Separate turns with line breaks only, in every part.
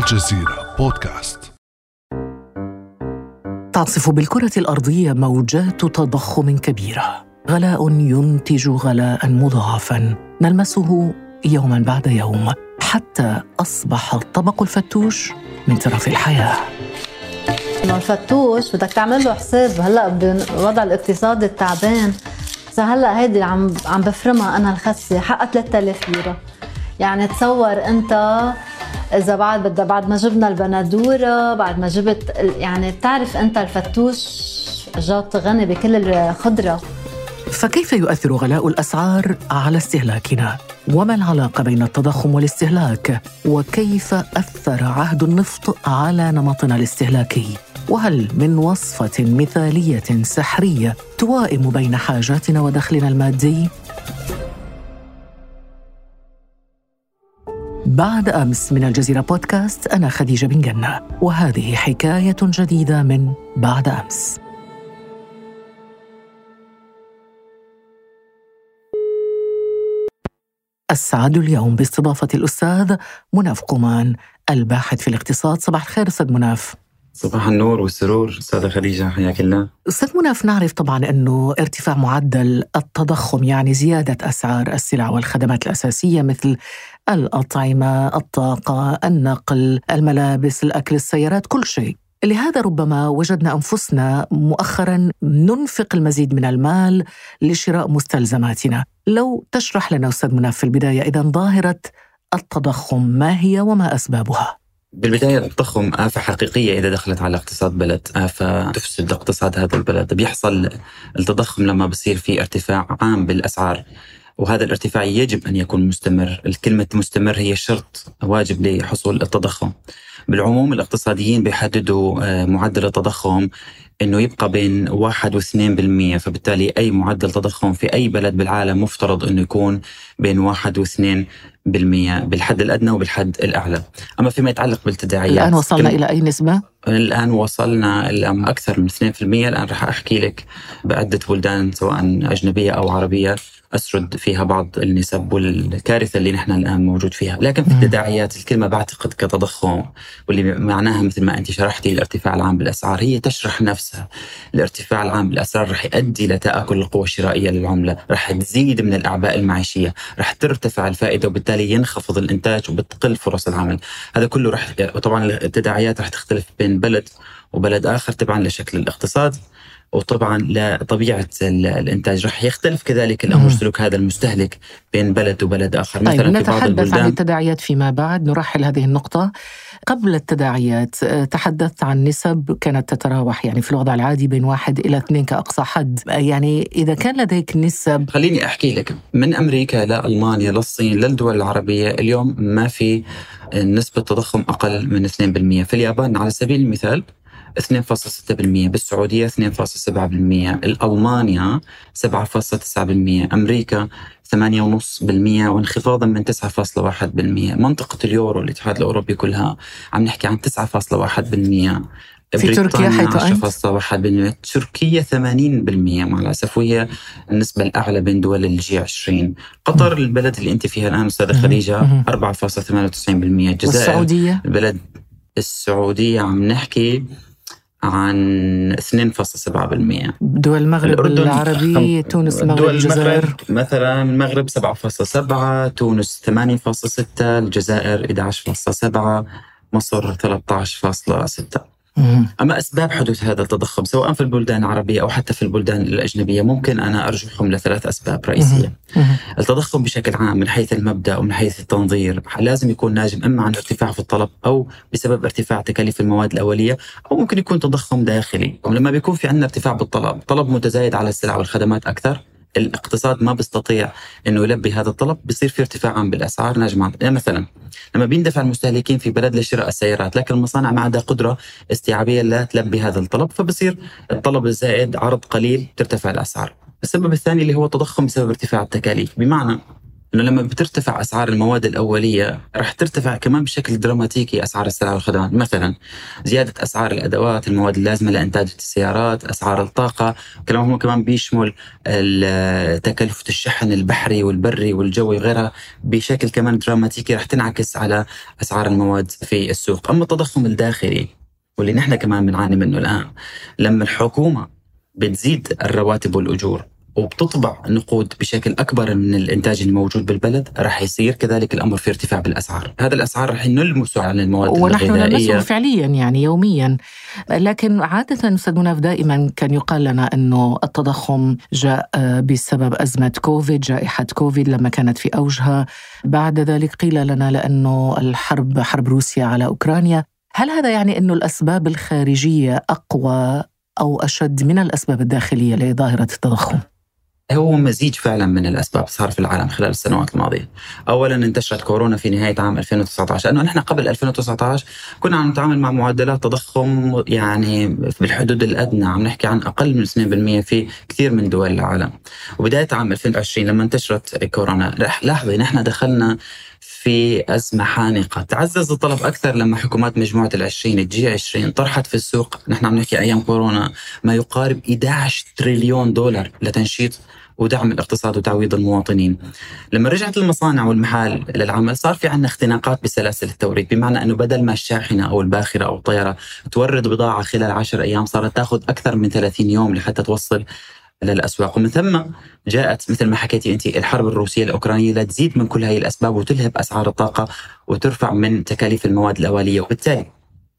الجزيرة بودكاست.
تعصف بالكرة الأرضية موجات تضخم كبيرة. غلاء ينتج غلاء مضاعفا. نلمسه يوما بعد يوم. حتى أصبح الطبق الفتوش من ترف الحياة.
انه الفتوش؟ بدك تعمل له حساب. هلأ بالوضع الاقتصادي التعبان. هلأ هيدي عم عم بفرمها أنا الخسه حقها 3000 ليرة. يعني تصور أنت إذا بعد بدها بعد ما جبنا البندورة بعد ما جبت يعني بتعرف أنت الفتوش جات غني بكل الخضرة.
فكيف يؤثر غلاء الأسعار على استهلاكنا؟ وما العلاقة بين التضخم والاستهلاك؟ وكيف أثر عهد النفط على نمطنا الاستهلاكي؟ وهل من وصفة مثالية سحرية توائم بين حاجاتنا ودخلنا المادي؟ بعد أمس من الجزيرة بودكاست أنا خديجة بن جنة وهذه حكاية جديدة من بعد أمس. أسعد اليوم باستضافة الأستاذ مناف قمان الباحث في الاقتصاد. صباح الخير أستاذ مناف.
صباح النور والسرور أستاذة خديجة حياك الله.
أستاذ مناف نعرف طبعا أنه ارتفاع معدل التضخم يعني زيادة أسعار السلع والخدمات الأساسية مثل الأطعمة، الطاقة، النقل، الملابس، الأكل، السيارات، كل شيء. لهذا ربما وجدنا أنفسنا مؤخرا ننفق المزيد من المال لشراء مستلزماتنا. لو تشرح لنا أستاذ مناف في البداية إذا ظاهرة التضخم ما هي وما أسبابها؟
بالبداية التضخم آفة حقيقية إذا دخلت على اقتصاد بلد آفة تفسد اقتصاد هذا البلد بيحصل التضخم لما بصير في ارتفاع عام بالأسعار وهذا الارتفاع يجب أن يكون مستمر. الكلمة مستمر هي شرط واجب لحصول التضخم. بالعموم الاقتصاديين بيحددوا آه، معدل التضخم إنه يبقى بين 1 و 2% فبالتالي أي معدل تضخم في أي بلد بالعالم مفترض إنه يكون بين 1 و 2 بالحد الأدنى وبالحد الأعلى، أما فيما يتعلق بالتداعيات
الآن وصلنا إلى أي نسبة؟
الآن وصلنا إلى أكثر من 2%، الآن راح أحكي لك بعده بلدان سواء أجنبية أو عربية. أسرد فيها بعض النسب والكارثة اللي نحن الآن موجود فيها، لكن في التداعيات الكلمة بعتقد كتضخم واللي معناها مثل ما أنت شرحتي الارتفاع العام بالأسعار هي تشرح نفسها، الارتفاع العام بالأسعار رح يؤدي لتاكل القوى الشرائيه للعملة، رح تزيد من الأعباء المعيشية، رح ترتفع الفائدة وبالتالي ينخفض الإنتاج وبتقل فرص العمل، هذا كله رح وطبعا التداعيات رح تختلف بين بلد وبلد آخر تبعا لشكل الاقتصاد. وطبعا لطبيعه الإنتاج رح يختلف كذلك الأمر سلوك هذا المستهلك بين بلد وبلد آخر.
طيب مثلا في بعض البلدان عن التداعيات فيما بعد. نرحل هذه النقطة. قبل التداعيات تحدثت عن نسب كانت تتراوح يعني في الوضع العادي بين واحد إلى اثنين كأقصى حد. يعني إذا كان لديك نسب
خليني أحكي لك من أمريكا لألمانيا للصين للدول العربية اليوم ما في نسبة تضخم أقل من 2% في اليابان على سبيل المثال 2.6% بالسعودية 2.7% ألمانيا 7.9% أمريكا 8.5% وانخفاضا من 9.1% منطقة اليورو الاتحاد الأوروبي كلها عم نحكي عن 9.1%
في تركيا حيث
أنت؟ 10.1% تركيا 80% مع الأسف وهي النسبة الأعلى بين دول الجي 20 قطر البلد اللي أنت فيها الآن أستاذة خديجة 4.98% الجزائر
والسعودية؟
البلد السعودية عم نحكي عن 2.7%
دول المغرب العربي تونس المغرب دول الجزائر.
مثلا المغرب 7.7 تونس 8.6 الجزائر 11.7 مصر 13.6 أما أسباب حدوث هذا التضخم سواء في البلدان العربية أو حتى في البلدان الأجنبية؟ ممكن أنا أرجحهم لثلاث أسباب رئيسية. التضخم بشكل عام من حيث المبدأ ومن حيث التنظير لازم يكون ناجم إما عن ارتفاع في الطلب أو بسبب ارتفاع تكاليف المواد الأولية أو ممكن يكون تضخم داخلي. ولما بيكون في عندنا ارتفاع بالطلب طلب متزايد على السلع والخدمات أكثر الاقتصاد ما بيستطيع إنه يلبي هذا الطلب بصير في ارتفاع عام بالأسعار ناجمه يعني مثلا لما بيندفع المستهلكين في بلد لشراء السيارات لكن المصانع ما عندها قدرة استيعابية لا تلبي هذا الطلب فبصير الطلب الزائد عرض قليل ترتفع الأسعار. السبب الثاني اللي هو التضخم بسبب ارتفاع التكاليف. بمعنى إنه لما بترتفع أسعار المواد الأولية رح ترتفع كمان بشكل دراماتيكي أسعار السلع والخدمات، مثلا زيادة أسعار الأدوات، المواد اللازمة لإنتاج السيارات، أسعار الطاقة، كلها كمان بيشمل تكلفة الشحن البحري والبري والجوي وغيرها بشكل كمان دراماتيكي رح تنعكس على أسعار المواد في السوق، أما التضخم الداخلي واللي نحن كمان بنعاني منه الآن لما الحكومة بتزيد الرواتب والأجور وبتطبع نقود بشكل أكبر من الإنتاج الموجود بالبلد راح يصير كذلك الأمر في ارتفاع بالأسعار، هذا الأسعار راح نلمسه على المواد
ونحن نلمسه فعليا يعني يوميا. لكن عادة أستاذ مناف دائما كان يقال لنا أنه التضخم جاء بسبب أزمة كوفيد جائحة كوفيد لما كانت في أوجها. بعد ذلك قيل لنا لأنه الحرب حرب روسيا على أوكرانيا. هل هذا يعني أنه الأسباب الخارجية أقوى أو أشد من الأسباب الداخلية لظاهرة التضخم؟
هو مزيج فعلا من الأسباب صار في العالم خلال السنوات الماضية. اولا انتشرت كورونا في نهاية عام 2019 لأنه نحن قبل 2019 كنا عم نتعامل مع معدلات تضخم يعني بالحدود الأدنى عم نحكي عن أقل من 2% في كثير من دول العالم. وبداية عام 2020 لما انتشرت كورونا لاحظي نحن دخلنا في أزمة خانقة تعزز الطلب أكثر لما حكومات مجموعة العشرين ال G 20 طرحت في السوق نحن عم نحكي أيام كورونا ما يقارب 11 تريليون دولار لتنشيط ودعم الاقتصاد وتعويض المواطنين. لما رجعت المصانع والمحال للعمل صار في عندنا اختناقات بسلاسل التوريد بمعنى أنه بدل ما الشاحنة أو الباخرة أو الطيارة تورد بضاعة خلال 10 أيام صارت تأخذ أكثر من 30 يوم لحتى توصل للأسواق ومن ثم جاءت مثل ما حكيتي أنت الحرب الروسية الأوكرانية لتزيد من كل هذه الأسباب وتلهب أسعار الطاقة وترفع من تكاليف المواد الأولية وبالتالي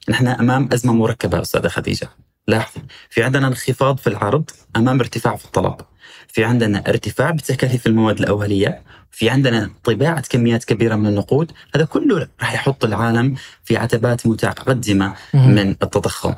نحن أمام أزمة مركبة أستاذة خديجة. لاحظي في عندنا انخفاض في العرض أمام ارتفاع في الطلب. في عندنا ارتفاع بتكاليف المواد الأولية في عندنا طباعة كميات كبيرة من النقود هذا كله راح يحط العالم في عتبات متقدمة من التضخم.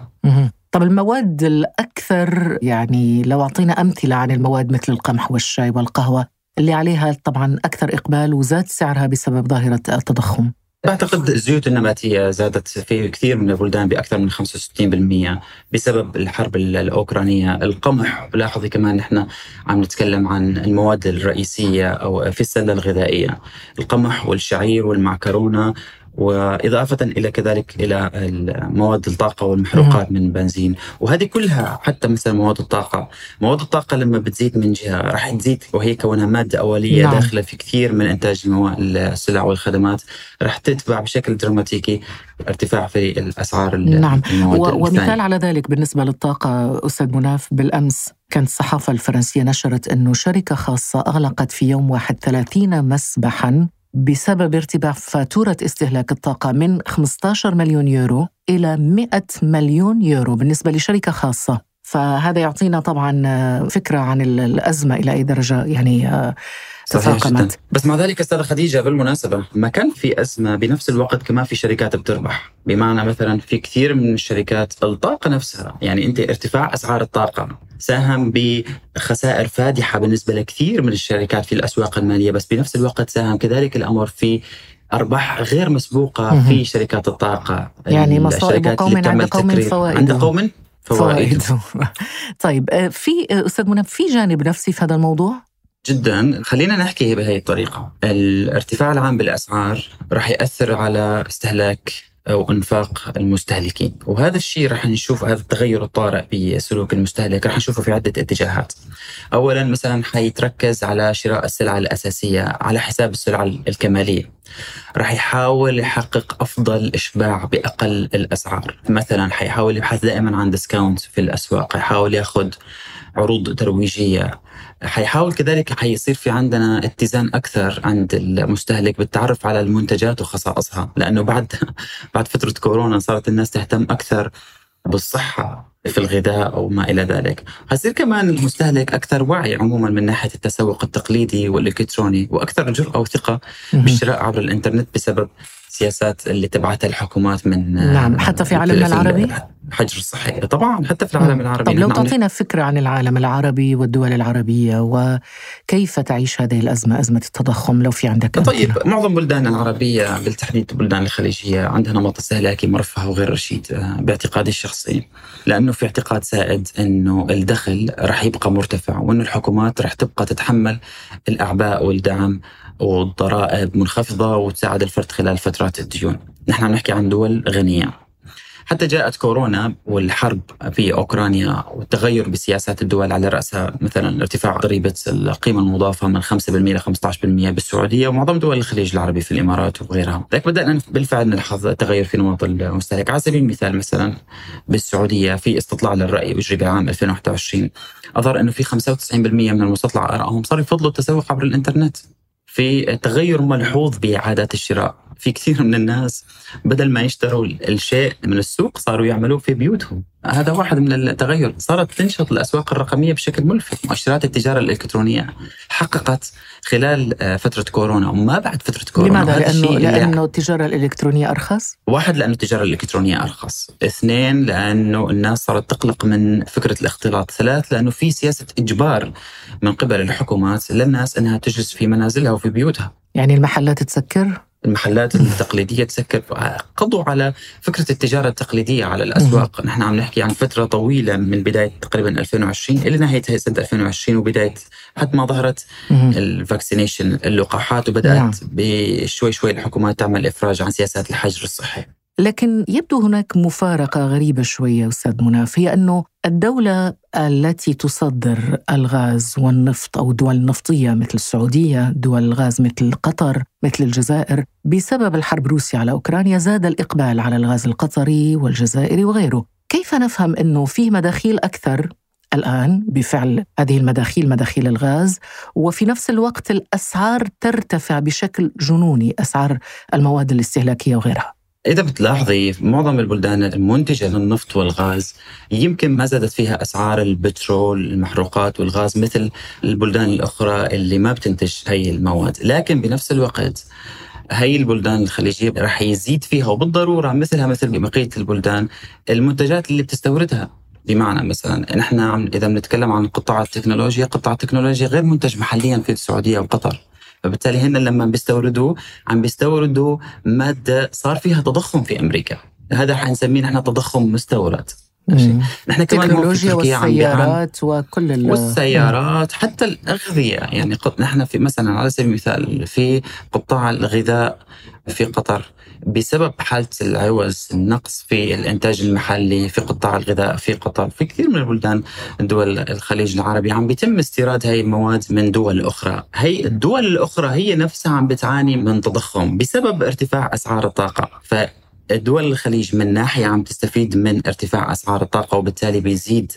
طب المواد الأكثر يعني لو أعطينا أمثلة عن المواد مثل القمح والشاي والقهوة اللي عليها طبعا أكثر إقبال وزاد سعرها بسبب ظاهرة التضخم.
بعتقد الزيوت النباتية زادت في كثير من البلدان بأكثر من 65% بسبب الحرب الأوكرانية. القمح لاحظي كمان نحن عم نتكلم عن المواد الرئيسية أو في السلة الغذائية. القمح والشعير والمعكرونة وإضافة إلى كذلك إلى مواد الطاقة والمحروقات من البنزين. وهذه كلها حتى مثلا مواد الطاقة. مواد الطاقة لما بتزيد من جهة راح تزيد وهي كونها مادة أولية نعم. داخلة في كثير من إنتاج السلع والخدمات راح تتبع بشكل دراماتيكي ارتفاع في الأسعار
نعم. ومثال على ذلك بالنسبة للطاقة أستاذ مناف بالأمس كانت الصحافة الفرنسية نشرت أنه شركة خاصة أغلقت في يوم واحد 30 مسبحاً بسبب ارتفاع فاتورة استهلاك الطاقة من 15 مليون يورو إلى 100 مليون يورو بالنسبة لشركة خاصة. فهذا يعطينا طبعا فكرة عن الأزمة إلى أي درجة يعني تفاقمت
بس مع ذلك أستاذة خديجة بالمناسبة ما كان في أزمة بنفس الوقت كمان في شركات بتربح؟ بمعنى مثلا في كثير من الشركات الطاقة نفسها يعني أنت ارتفاع أسعار الطاقة ساهم بخسائر فادحة بالنسبة لكثير من الشركات في الأسواق المالية بس بنفس الوقت ساهم كذلك الأمر في أرباح غير مسبوقة في شركات الطاقة.
يعني مصائب قوم عند قوم فوائد.
عند قوم فوائد.
طيب آه، في آه، أستاذ منى في جانب نفسي في هذا الموضوع؟
جدا. خلينا نحكي بهي الطريقة. الارتفاع العام بالأسعار راح يأثر على استهلاك أو إنفاق المستهلكين. وهذا الشيء راح نشوف هذا التغير الطارئ بسلوك المستهلك راح نشوفه في عدة اتجاهات. أولا مثلا حيتركز على شراء السلع الأساسية على حساب السلع الكمالية. راح يحاول يحقق أفضل إشباع بأقل الأسعار. مثلا حيحاول يبحث دائما عن ديسكاونت في الأسواق. يحاول يأخذ عروض ترويجية. حيحاول كذلك حيصير في عندنا اتزان أكثر عند المستهلك بالتعرف على المنتجات وخصائصها لأنه بعد بعد فترة كورونا صارت الناس تهتم أكثر بالصحة في الغذاء أو ما إلى ذلك، حيصير كمان المستهلك أكثر وعي عموما من ناحية التسوق التقليدي والإلكتروني وأكثر جرأة وثقة بالشراء عبر الإنترنت بسبب السياسات اللي تبعتها الحكومات من
نعم حتى في عالمنا العربي؟
الحجر الصحي طبعا حتى في العالم العربي.
طب لو تعطينا فكرة عن العالم العربي والدول العربية وكيف تعيش هذه الأزمة أزمة التضخم؟ لو في عندك
طيب أمثلة. معظم بلدان العربية بالتحديد البلدان الخليجية عندها نمط استهلاكي مرفه وغير رشيد آه، باعتقادي الشخصي. لأنه في اعتقاد سائد أنه الدخل رح يبقى مرتفع وأنه الحكومات رح تبقى تتحمل الأعباء والدعم والضرائب منخفضة وتساعد الفرد خلال فترات الديون. نحن نحكي عن دول غنية. حتى جاءت كورونا والحرب في أوكرانيا والتغير بسياسات الدول على رأسها مثلا ارتفاع ضريبه القيمة المضافة من 5% ل 15% بالسعودية ومعظم دول الخليج العربي في الإمارات وغيرها، لكن بدأنا بالفعل نلاحظ تغير في نمط المستهلك، على سبيل المثال مثلا بالسعودية في استطلاع للرأي اجري بعام 2021 أظهر إنه في 95% من المستطلع آرائهم صاروا يفضلوا التسوق عبر الإنترنت. في تغير ملحوظ بعادات الشراء. في كثير من الناس بدل ما يشتروا الشيء من السوق صاروا يعملوه في بيوتهم. هذا واحد من التغير. صارت تنشط الأسواق الرقمية بشكل ملفت. مؤشرات التجارة الإلكترونية حققت خلال آه، فترة كورونا وما بعد فترة كورونا.
لماذا؟ لأنه, لأنه التجارة الإلكترونية أرخص؟
واحد لأنه التجارة الإلكترونية أرخص. اثنين لأنه الناس صارت تقلق من فكرة الاختلاط. ثلاث لأنه في سياسة إجبار من قبل الحكومات للناس أنها تجلس في منازلها وفي بيوتها.
يعني المحلات تسكر؟
المحلات التقليدية تسكر قضوا على فكرة التجارة التقليدية على الأسواق. نحن عم نحكي عن فترة طويلة من بداية تقريبا 2020 إلى نهاية سنة 2020 وبداية حتى ما ظهرت الفاكسينيشن اللقاحات وبدأت نعم. بشوي شوي الحكومات تعمل إفراج عن سياسات الحجر الصحي.
لكن يبدو هناك مفارقة غريبة شوية أستاذ مناف هي أنه الدولة التي تصدر الغاز والنفط أو دول نفطية مثل السعودية دول الغاز مثل قطر مثل الجزائر بسبب الحرب روسيا على أوكرانيا زاد الإقبال على الغاز القطري والجزائري وغيره. كيف نفهم أنه فيه مداخيل أكثر الآن؟ بفعل هذه المداخيل مداخيل الغاز وفي نفس الوقت الأسعار ترتفع بشكل جنوني أسعار المواد الاستهلاكية وغيرها.
إذا بتلاحظي معظم البلدان المنتجة للنفط والغاز يمكن ما زادت فيها أسعار البترول المحروقات والغاز مثل البلدان الأخرى اللي ما بتنتج هي المواد لكن بنفس الوقت هي البلدان الخليجية رح يزيد فيها وبالضرورة مثلها مثل بقية البلدان المنتجات اللي بتستوردها بمعنى مثلا نحن إذا بنتكلم عن قطاع التكنولوجيا، قطاع التكنولوجيا غير منتج محليا في السعودية وقطر. فبالتالي هن لما بيستوردوا عم بيستوردوا مادة صار فيها تضخم في أمريكا. هذا حنسميه نحن تضخم مستورد.
نحن كمان التكنولوجيا والسيارات وكل ال...
والسيارات حتى الأغذية. يعني نحن في مثلا على سبيل المثال في قطاع الغذاء في قطر. بسبب حالة العوز النقص في الإنتاج المحلي في قطاع الغذاء في قطر في كثير من البلدان دول الخليج العربي عم بيتم استيراد هاي المواد من دول أخرى. هي الدول الأخرى هي نفسها عم بتعاني من تضخم بسبب ارتفاع أسعار الطاقة. ف دول الخليج من ناحية عم تستفيد من ارتفاع أسعار الطاقة وبالتالي بيزيد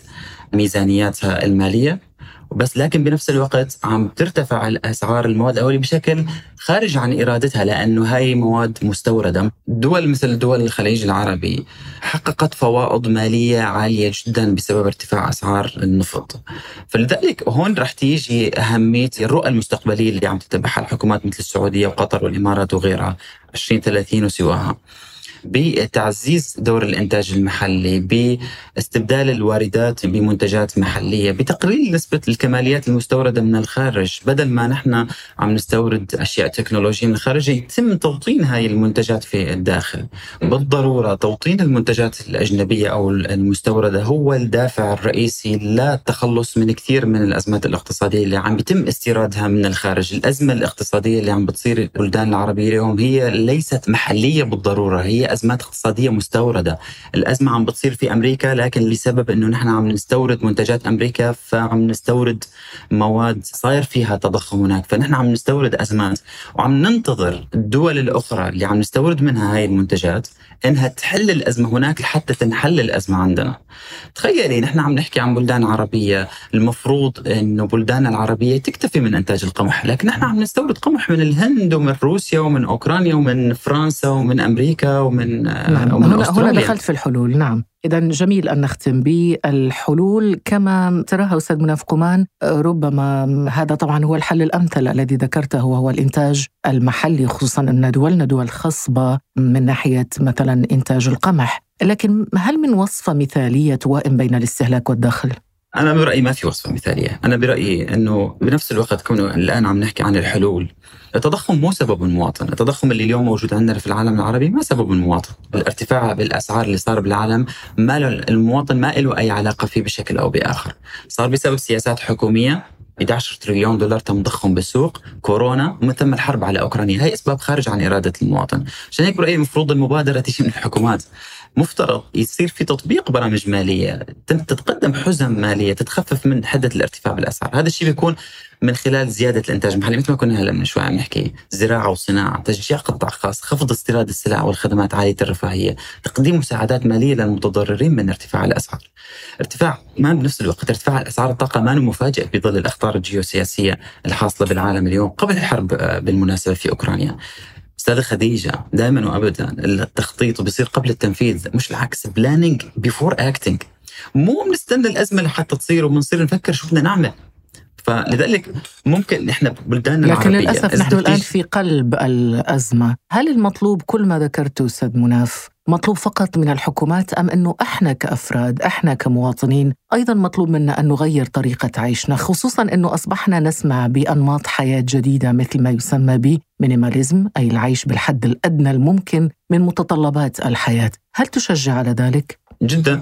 ميزانياتها المالية. بس لكن بنفس الوقت عم ترتفع الأسعار المواد الأولية بشكل خارج عن إرادتها لأنه هاي مواد مستوردة، دول مثل دول الخليج العربي حققت فوائض مالية عالية جدا بسبب ارتفاع أسعار النفط. فلذلك هون رح تيجي أهمية الرؤى المستقبلية اللي عم تتبعها الحكومات مثل السعودية وقطر والإمارات وغيرها 2030 وسواها. بتعزيز دور الإنتاج المحلي باستبدال الواردات بمنتجات محلية بتقليل نسبة الكماليات المستوردة من الخارج. بدل ما نحن عم نستورد أشياء تكنولوجية من الخارج يتم توطين هاي المنتجات في الداخل. بالضرورة توطين المنتجات الأجنبية أو المستوردة هو الدافع الرئيسي للتخلص من كثير من الأزمات الاقتصادية اللي عم يتم استيرادها من الخارج. الأزمة الاقتصادية اللي عم بتصير البلدان العربية اليوم هي ليست محلية بالضرورة هي أزمات اقتصادية مستوردة، الأزمة عم بتصير في أمريكا لكن لسبب إنه نحن عم نستورد منتجات أمريكا فعم نستورد مواد صاير فيها تضخم هناك، فنحن عم نستورد أزمات وعم ننتظر الدول الأخرى اللي عم نستورد منها هاي المنتجات إنها تحل الأزمة هناك لحتى تنحل الأزمة عندنا. تخيلي نحن عم نحكي عن بلدان عربية، المفروض إنه بلدان العربية تكتفي من إنتاج القمح، لكن نحن عم نستورد قمح من الهند ومن روسيا ومن أوكرانيا ومن فرنسا ومن أمريكا ومن من
نعم. ومن هنا, هنا دخلت في الحلول. نعم. إذا جميل أن نختم بالحلول كما تراها أستاذ مناف قمان ربما هذا طبعا هو الحل الأمثل الذي ذكرته وهو الإنتاج المحلي خصوصا أن دولنا دول خصبة من ناحية مثلا إنتاج القمح لكن هل من وصفة مثالية توائم بين الاستهلاك والدخل؟
أنا برأيي ما في وصفة مثالية. أنا برأيي أنه بنفس الوقت كونه الآن عم نحكي عن الحلول التضخم مو سبب المواطن التضخم اللي اليوم موجود عندنا في العالم العربي ما سبب المواطن الارتفاع بالأسعار اللي صار بالعالم ما المواطن ما له أي علاقة فيه بشكل أو بآخر. صار بسبب سياسات حكومية 11 تريليون دولار تم ضخهم بالسوق كورونا ومن ثم الحرب على أوكرانيا. هي إسباب خارج عن إرادة المواطن. عشان هيك برأيي المفروض المبادرة تيجي من الحكومات. مفترض يصير في تطبيق برامج مالية تتقدم حزم مالية تتخفف من حدة الارتفاع بالأسعار، هذا الشيء بيكون من خلال زيادة الإنتاج المحلي مثل ما كنا هلا من شوي عم نحكي زراعة وصناعة، تشجيع قطاع خاص، خفض استيراد السلع والخدمات عالية الرفاهية، تقديم مساعدات مالية للمتضررين من ارتفاع الأسعار. ارتفاع ما بنفس الوقت ارتفاع اسعار الطاقة ما مفاجئ بظل الأخطار الجيوسياسية الحاصلة بالعالم اليوم قبل الحرب آه، بالمناسبة في أوكرانيا. أستاذة خديجة دائما وأبدا التخطيط بيصير قبل التنفيذ مش العكس planning before acting مو بنستنى الأزمة لحتى تصير وبنصير نفكر شو بدنا نعمل. فلذلك ممكن إحنا بلداننا
لكن للأسف نحن الآن في قلب الأزمة، هل المطلوب كل ما ذكرته أستاذ مناف مطلوب فقط من الحكومات أم أنه إحنا كأفراد إحنا كمواطنين أيضا مطلوب منا أن نغير طريقة عيشنا خصوصا أنه أصبحنا نسمع بأنماط حياة جديدة مثل ما يسمى ب minimalism أي العيش بالحد الأدنى الممكن من متطلبات الحياة. هل تشجع على ذلك؟
جدا.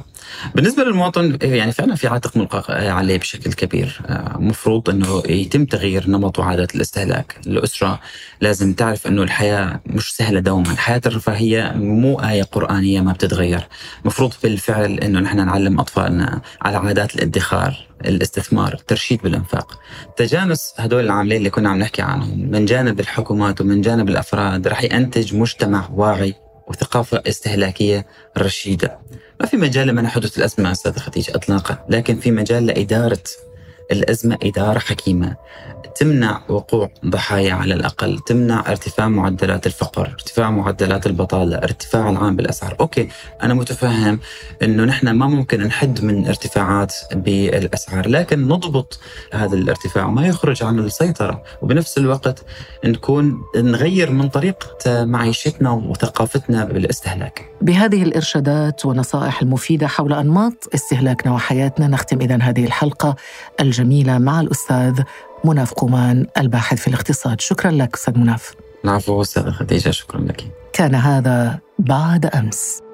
بالنسبة للمواطن يعني فعلا في عاتق ملقى عليه بشكل كبير. آه، مفروض إنه يتم تغيير نمط وعادات الاستهلاك الاسره لازم تعرف إنه الحياة مش سهلة دوما. الحياة الرفاهية مو آية قرآنية ما بتتغير. مفروض بالفعل إنه نحن نعلم أطفالنا على عادات الادخار الاستثمار الترشيد بالإنفاق. تجانس هدول العاملين اللي كنا عم نحكي عنهم من جانب الحكومات ومن جانب الأفراد رح ينتج مجتمع واعي وثقافة استهلاكية رشيدة. ما في مجال لمنع حدوث الأزمة أستاذ خديجة إطلاقا لكن في مجال لإدارة الأزمة إدارة حكيمة. تمنع وقوع ضحايا على الأقل تمنع ارتفاع معدلات الفقر ارتفاع معدلات البطالة ارتفاع العام بالأسعار. أوكي أنا متفهم أنه نحن ما ممكن نحد من ارتفاعات بالأسعار لكن نضبط هذا الارتفاع وما يخرج عن السيطرة. وبنفس الوقت نكون نغير من طريقة معيشتنا وثقافتنا بالاستهلاك.
بهذه الإرشادات ونصائح المفيدة حول أنماط استهلاكنا وحياتنا نختم إذا هذه الحلقة. الجميلة مع الأستاذ مناف قومان الباحث في الاقتصاد. شكرا لك أستاذ مناف.
العفو أستاذ خديجة شكرا لك.
كان هذا بعد أمس.